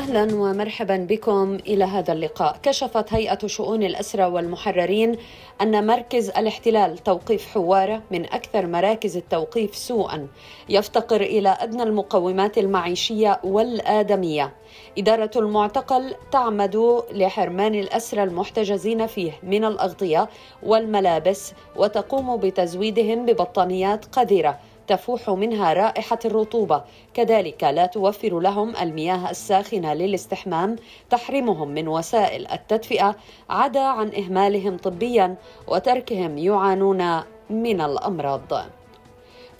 أهلا ومرحبا بكم إلى هذا اللقاء. كشفت هيئة شؤون الاسرى والمحررين أن مركز الاحتلال توقيف حوارة من أكثر مراكز التوقيف سوءا. يفتقر إلى أدنى المقومات المعيشية والآدمية. إدارة المعتقل تعمد لحرمان الاسرى المحتجزين فيه من الأغطية والملابس وتقوم بتزويدهم ببطانيات قذرة. تفوح منها رائحة الرطوبة. كذلك لا توفر لهم المياه الساخنة للاستحمام تحرمهم من وسائل التدفئة عدا عن إهمالهم طبيا وتركهم يعانون من الأمراض.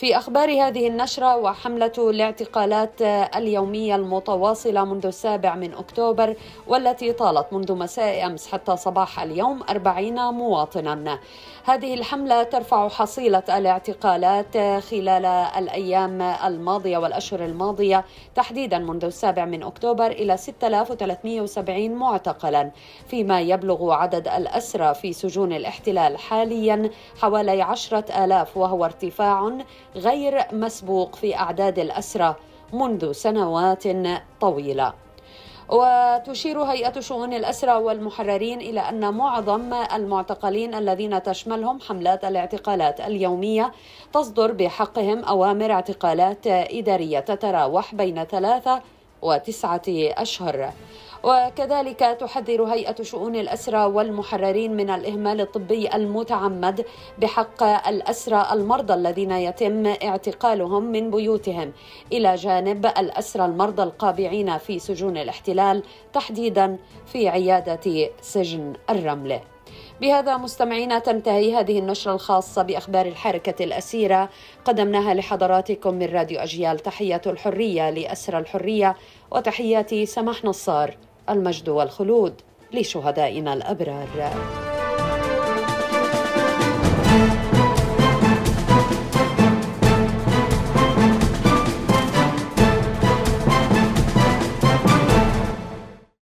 في أخبار هذه النشرة وحملة الاعتقالات اليومية المتواصلة منذ السابع من أكتوبر والتي طالت منذ مساء أمس حتى صباح اليوم أربعين مواطنا. هذه الحملة ترفع حصيلة الاعتقالات خلال الأيام الماضية والأشهر الماضية تحديدا منذ السابع من أكتوبر إلى 6370 معتقلا. فيما يبلغ عدد الأسرى في سجون الاحتلال حاليا حوالي عشرة آلاف وهو ارتفاع غير مسبوق في أعداد الأسرى منذ سنوات طويلة. وتشير هيئة شؤون الأسرى والمحررين إلى أن معظم المعتقلين الذين تشملهم حملات الاعتقالات اليومية تصدر بحقهم أوامر اعتقالات إدارية تتراوح بين ثلاثة وتسعة أشهر. وكذلك تحذر هيئة شؤون الأسرى والمحررين من الإهمال الطبي المتعمد بحق الأسرى المرضى الذين يتم اعتقالهم من بيوتهم. إلى جانب الأسرى المرضى القابعين في سجون الاحتلال تحديدا في عيادة سجن الرمله بهذا مستمعينا تنتهي هذه النشرة الخاصة بأخبار الحركة الأسيرة. قدمناها لحضراتكم من راديو أجيال تحية الحرية لأسرى الحرية وتحياتي سماح نصار. المجد والخلود لشهدائنا الأبرار.